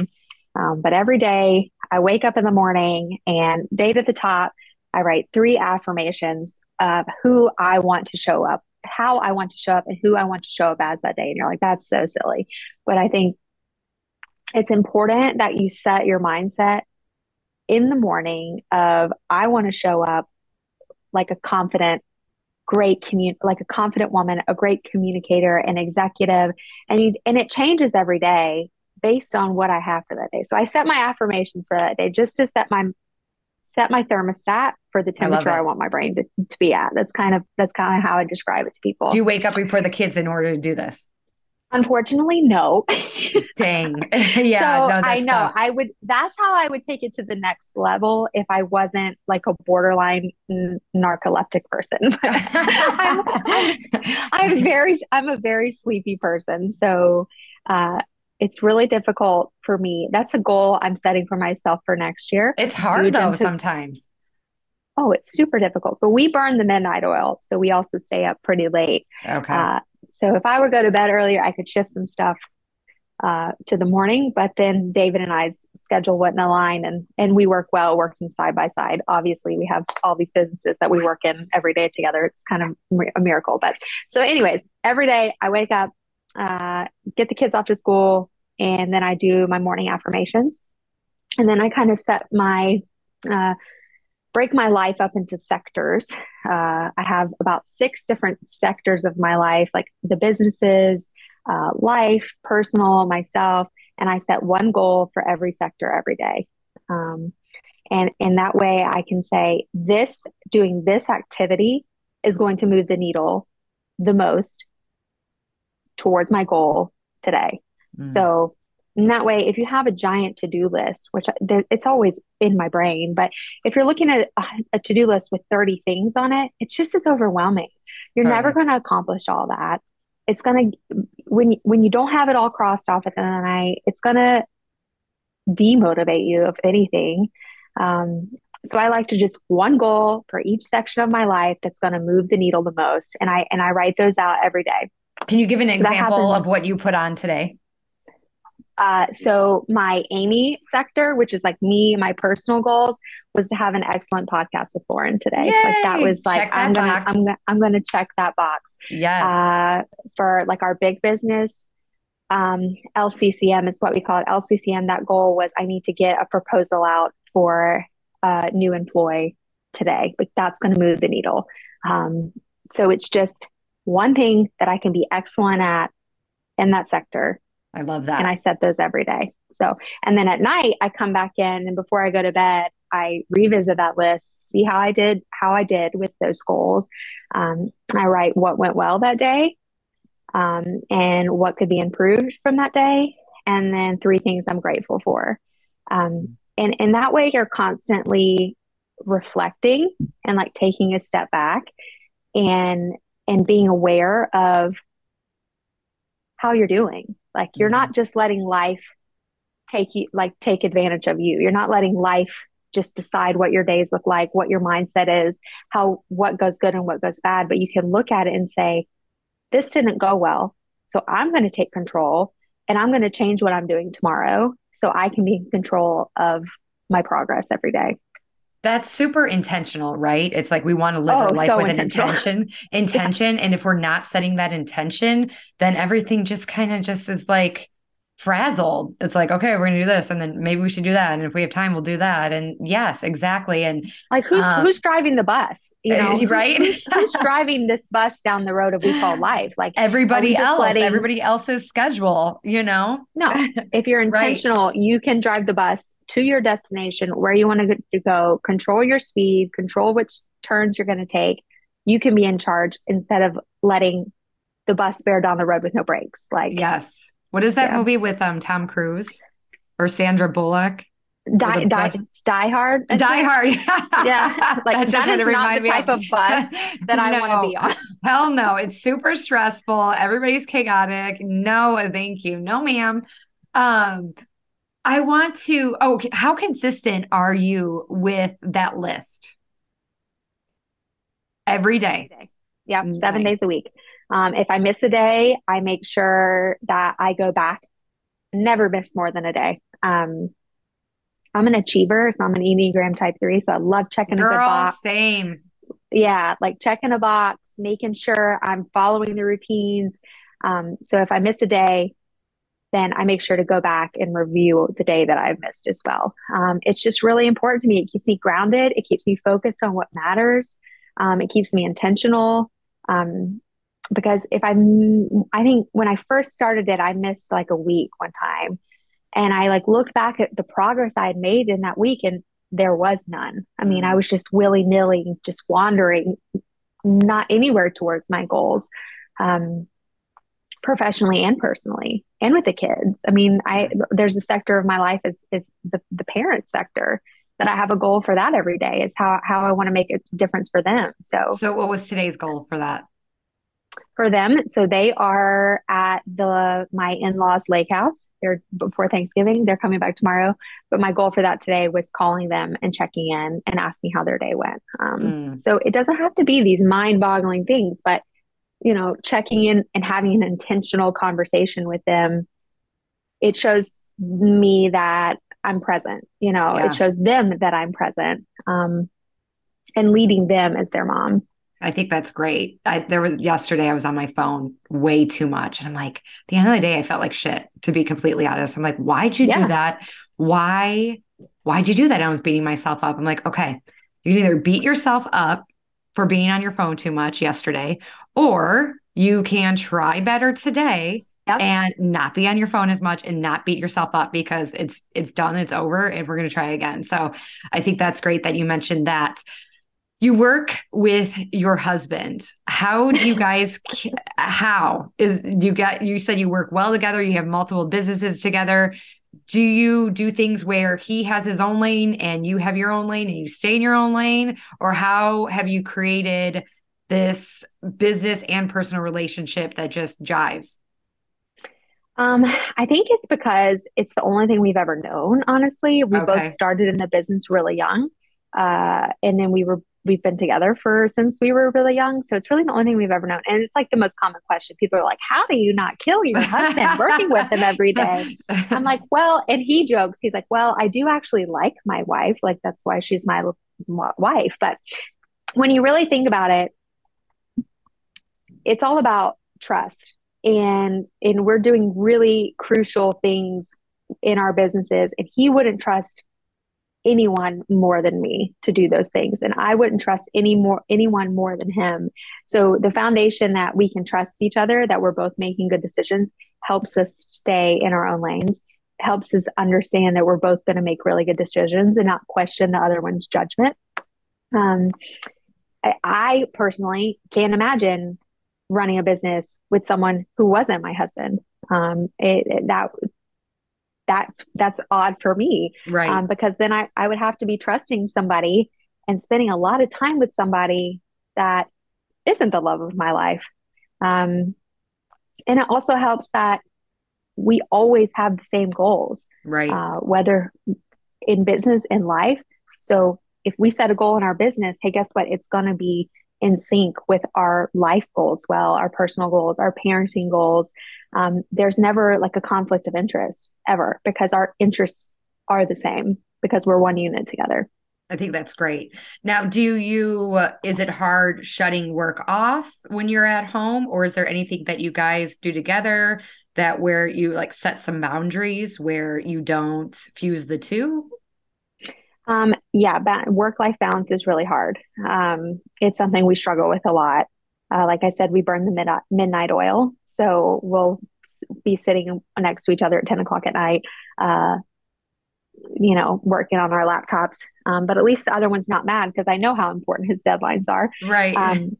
um, but every day I wake up in the morning and date at the top, I write three affirmations of who I want to show up, how I want to show up, and who I want to show up as that day. And you're like, that's so silly, but I think it's important that you set your mindset in the morning of I want to show up like a confident great commun like a confident woman a great communicator an executive and you and it changes every day based on what i have for that day so i set my affirmations for that day just to set my set my thermostat for the temperature i, it. want my brain to, to be at that's kind of that's kind of how i describe it to people Do you wake up before the kids in order to do this? Unfortunately no *laughs* Dang. *laughs* yeah, so no, I know tough. I would. That's how I would take it to the next level if I wasn't like a borderline n- narcoleptic person. *laughs* I'm, I'm, I'm very. I'm a very sleepy person, so uh, it's really difficult for me. That's a goal I'm setting for myself for next year. it's hard though into- sometimes. Oh, it's super difficult. But we burn the midnight oil, so we also stay up pretty late. Okay. Uh, so if I were to go to bed earlier, I could shift some stuff uh, to the morning, but then David and I's schedule wouldn't align, and and we work well working side by side. Obviously, we have all these businesses that we work in every day together. It's kind of a miracle. But so, anyways, every day I wake up, uh, get the kids off to school, and then I do my morning affirmations, and then I kind of set my uh, break my life up into sectors. Uh, I have about six different sectors of my life, like the businesses uh, life, personal, myself, and I set one goal for every sector every day. Um, and in that way, I can say this doing this activity is going to move the needle the most towards my goal today. Mm. So in that way, if you have a giant to do list, which it's always in my brain, but if you're looking at a, a to do list with 30 things on it, it's just as overwhelming. You're never going to accomplish all that it's gonna when when you don't have it all crossed off at the end of the night, it's gonna demotivate you if anything. Um, so I like to just one goal for each section of my life that's going to move the needle the most, and I and I write those out every day. Can you give an so example of what you put on today? Uh, so my Amy sector, which is like me, my personal goals, was to have an excellent podcast with Lauren today. Yay! Like that was like that I'm gonna, I'm gonna I'm gonna check that box. Yes. Uh, for like our big business, um, LCCM is what we call it. LCCM. That goal was I need to get a proposal out for a new employee today. Like that's going to move the needle. Um, so it's just one thing that I can be excellent at in that sector I love that. And I set those every day. So, and then at night I come back in and before I go to bed, I revisit that list, see how I did, how I did with those goals. Um, I write what went well that day um, and what could be improved from that day. And then three things I'm grateful for. Um, and in that way, you're constantly reflecting and like taking a step back and and being aware of how you're doing like you're not mm-hmm. just letting life take you like take advantage of you. You're not letting life just decide what your days look like, what your mindset is, how what goes good and what goes bad, but you can look at it and say this didn't go well. So I'm going to take control and I'm going to change what I'm doing tomorrow so I can be in control of my progress every day. That's super intentional, right? It's like we want to live oh, our life so with an intention, *laughs* intention. yeah. And if we're not setting that intention, then everything just kind of just is like frazzled. It's like, okay, we're gonna do this, and then maybe we should do that, and if we have time, we'll do that. And yes, exactly. And like, who's um, who's driving the bus? You know, *laughs* right? who's, who's, driving this bus down the road of we call life? Like everybody else, letting... everybody else's schedule. You know, no. If you're *laughs* intentional, right. you can drive the bus to your destination where you want to go. Control your speed. Control which turns you're going to take. You can be in charge instead of letting the bus bear down the road with no brakes. Like yes what is that yeah. movie with um Tom Cruise or Sandra Bullock? Die, die, die hard. Die hard. *laughs* yeah. Like that is not the type of, of bus *laughs* that I no. want to be on. Hell no. It's super stressful. Everybody's chaotic. No, thank you. No, ma'am. Um, I want to, oh, how consistent are you with that list? Every day. Every day. Yep. Nice. Seven days a week. Um, if I miss a day, I make sure that I go back. Never miss more than a day. Um, I'm an achiever, so I'm an Enneagram type three. So I love checking Girl, a good box. Same. Yeah, like checking a box, making sure I'm following the routines. Um, so if I miss a day, then I make sure to go back and review the day that I've missed as well. Um, it's just really important to me. It keeps me grounded. It keeps me focused on what matters. Um, it keeps me intentional. Um, because if I'm, I think when I first started it, I missed like a week one time. And I like looked back at the progress I had made in that week and there was none. I mean, I was just willy nilly, just wandering, not anywhere towards my goals, um, professionally and personally, and with the kids. I mean, I there's a sector of my life is is the the parent sector that I have a goal for that every day is how how I want to make a difference for them. So, so what was today's goal for that? For them. So they are at the my in-laws lake house. They're before Thanksgiving. They're coming back tomorrow. But my goal for that today was calling them and checking in and asking how their day went. Um, mm. So it doesn't have to be these mind-boggling things, but you know, checking in and having an intentional conversation with them it shows me that I'm present. You know, yeah. it shows them that I'm present. Um, and leading them as their mom. I think that's great. I, there was yesterday, I was on my phone way too much. And I'm like, the end of the day, I felt like shit, to be completely honest. I'm like, why'd you yeah. do that? Why, why'd you do that? And I was beating myself up. I'm like, okay, you can either beat yourself up for being on your phone too much yesterday, or you can try better today Yep. and not be on your phone as much and not beat yourself up because it's it's done it's over and we're going to try again so i think that's great that you mentioned that you work with your husband how do you *laughs* guys how is you got you said you work well together you have multiple businesses together do you do things where he has his own lane and you have your own lane and you stay in your own lane or how have you created this business and personal relationship that just jives um, I think it's because it's the only thing we've ever known, honestly. We okay. both started in the business really young. Uh, and then we were we've been together for since we were really young. So it's really the only thing we've ever known. And it's like the most common question. People are like, How do you not kill your husband *laughs* working with him every day? I'm like, Well, and he jokes, he's like, Well, I do actually like my wife. Like, that's why she's my wife. But when you really think about it, it's all about trust. And and we're doing really crucial things in our businesses. And he wouldn't trust anyone more than me to do those things. And i wouldn't trust any more anyone more than him. So the foundation that we can trust each other that we're both making good decisions helps us stay in our own lanes helps us understand that we're both going to make really good decisions and not question the other one's judgment. Um, I, I personally can't imagine running a business with someone who wasn't my husband. Um, it, it, that that's that's odd for me. Right. Um, because then I, I would have to be trusting somebody and spending a lot of time with somebody that isn't the love of my life. Um, and it also helps that we always have the same goals right. uh, whether in business in life. So if we set a goal in our business hey guess what? It's going to be in sync with our life goals well our personal goals our parenting goals um, there's never like a conflict of interest ever because our interests are the same because we're one unit together I think that's great. Now, do you, is it hard shutting work off when you're at home, or is there anything that you guys do together that where you like set some boundaries where you don't fuse the two? Um, yeah, ba- work life balance is really hard. Um, it's something we struggle with a lot. Uh, like I said, we burn the mid- midnight oil. So we'll be sitting next to each other at 10 o'clock at night, uh, you know, working on our laptops. Um, but at least the other one's not mad because I know how important his deadlines are. Right. Um,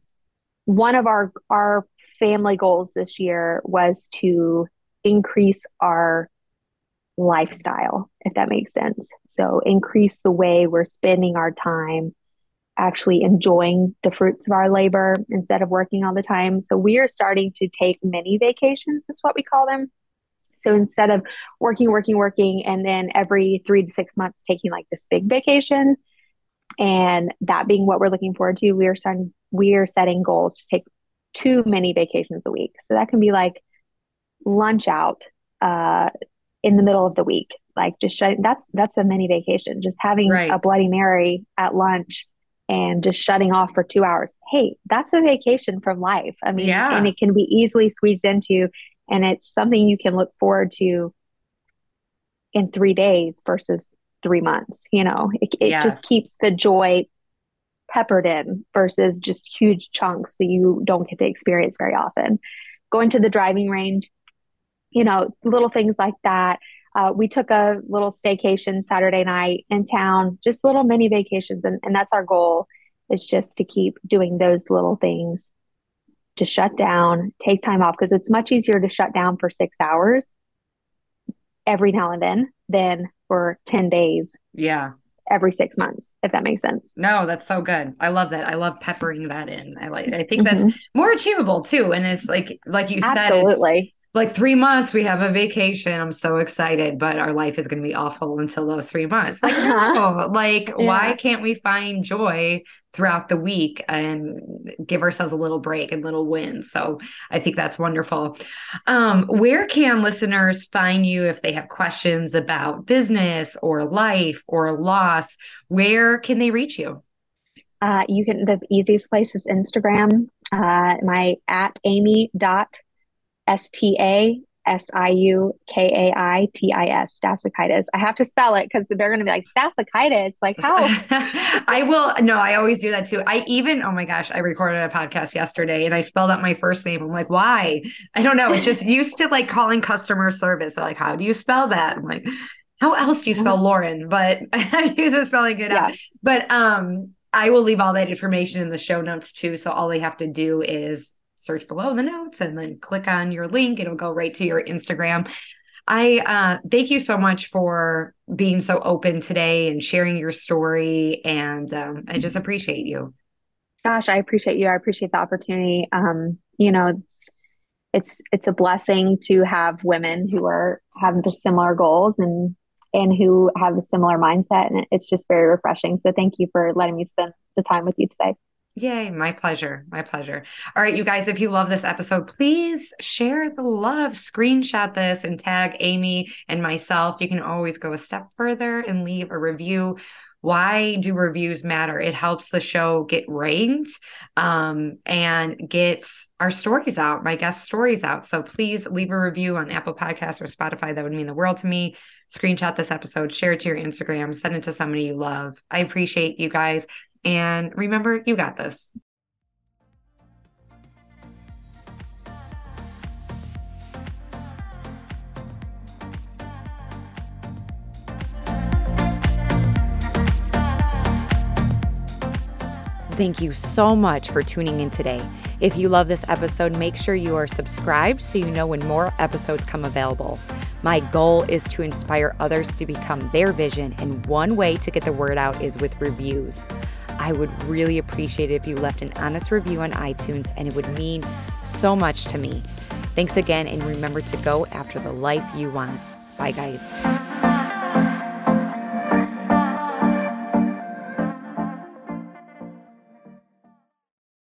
one of our, our family goals this year was to increase our lifestyle, if that makes sense. So increase the way we're spending our time actually enjoying the fruits of our labor instead of working all the time. So we are starting to take mini vacations, is what we call them. So instead of working, working, working, and then every three to six months taking like this big vacation, and that being what we're looking forward to, we are starting, we are setting goals to take two mini vacations a week. So that can be like lunch out uh, in the middle of the week, like just shutting. That's that's a mini vacation. Just having right. a Bloody Mary at lunch and just shutting off for two hours. Hey, that's a vacation from life. I mean, yeah. and it can be easily squeezed into, and it's something you can look forward to in three days versus three months. You know, it, it yes. just keeps the joy peppered in versus just huge chunks that you don't get to experience very often. Going to the driving range, you know, little things like that uh, we took a little staycation Saturday night in town, just little mini vacations. And, and that's our goal is just to keep doing those little things to shut down, take time off, because it's much easier to shut down for six hours every now and then than for 10 days. Yeah. Every six months, if that makes sense. No, that's so good. I love that. I love peppering that in. I like I think mm-hmm. that's more achievable too. And it's like like you said, absolutely like three months we have a vacation. I'm so excited but our life is going to be awful until those three months. Like *laughs* no like yeah. why can't we find joy throughout the week and give ourselves a little break and little wins so i think that's wonderful. Um, where can listeners find you if they have questions about business or life or loss? Where can they reach you? Uh, you can the easiest place is instagram. Uh, my at amy dot S T A S I U K A I T I S, Stasiukaitis. I have to spell it because they're going to be like, Stasiukaitis. Like, *laughs* how? I will. No, I always do that too. I even, oh my gosh, I recorded a podcast yesterday and I spelled out my first name. I'm like, why? I don't know. It's just *laughs* used to like calling customer service. They're like, how do you spell that? I'm like, how else do you spell uh-huh. Lauren? But *laughs* I use used to spelling it yeah. out. But um, I will leave all that information in the show notes too. So all they have to do is search below the notes and then click on your link. It'll go right to your Instagram. I uh, thank you so much for being so open today and sharing your story. And um, I just appreciate you. Gosh, I appreciate you. I appreciate the opportunity. Um, you know, it's, it's it's a blessing to have women who are have the similar goals and and who have a similar mindset, and it's just very refreshing. So, thank you for letting me spend the time with you today. Yay, my pleasure. My pleasure. All right, you guys, if you love this episode, please share the love, screenshot this and tag Amy and myself. You can always go a step further and leave a review. Why do reviews matter? It helps the show get ranked um, and get our stories out, my guest stories out. So please leave a review on Apple Podcasts or Spotify. That would mean the world to me. Screenshot this episode, share it to your Instagram, send it to somebody you love. I appreciate you guys. And remember, you got this. Thank you so much for tuning in today. If you love this episode, make sure you are subscribed so you know when more episodes come available. My goal is to inspire others to become their vision, and one way to get the word out is with reviews. I would really appreciate it if you left an honest review on iTunes, and it would mean so much to me. Thanks again, and remember to go after the life you want. Bye, guys.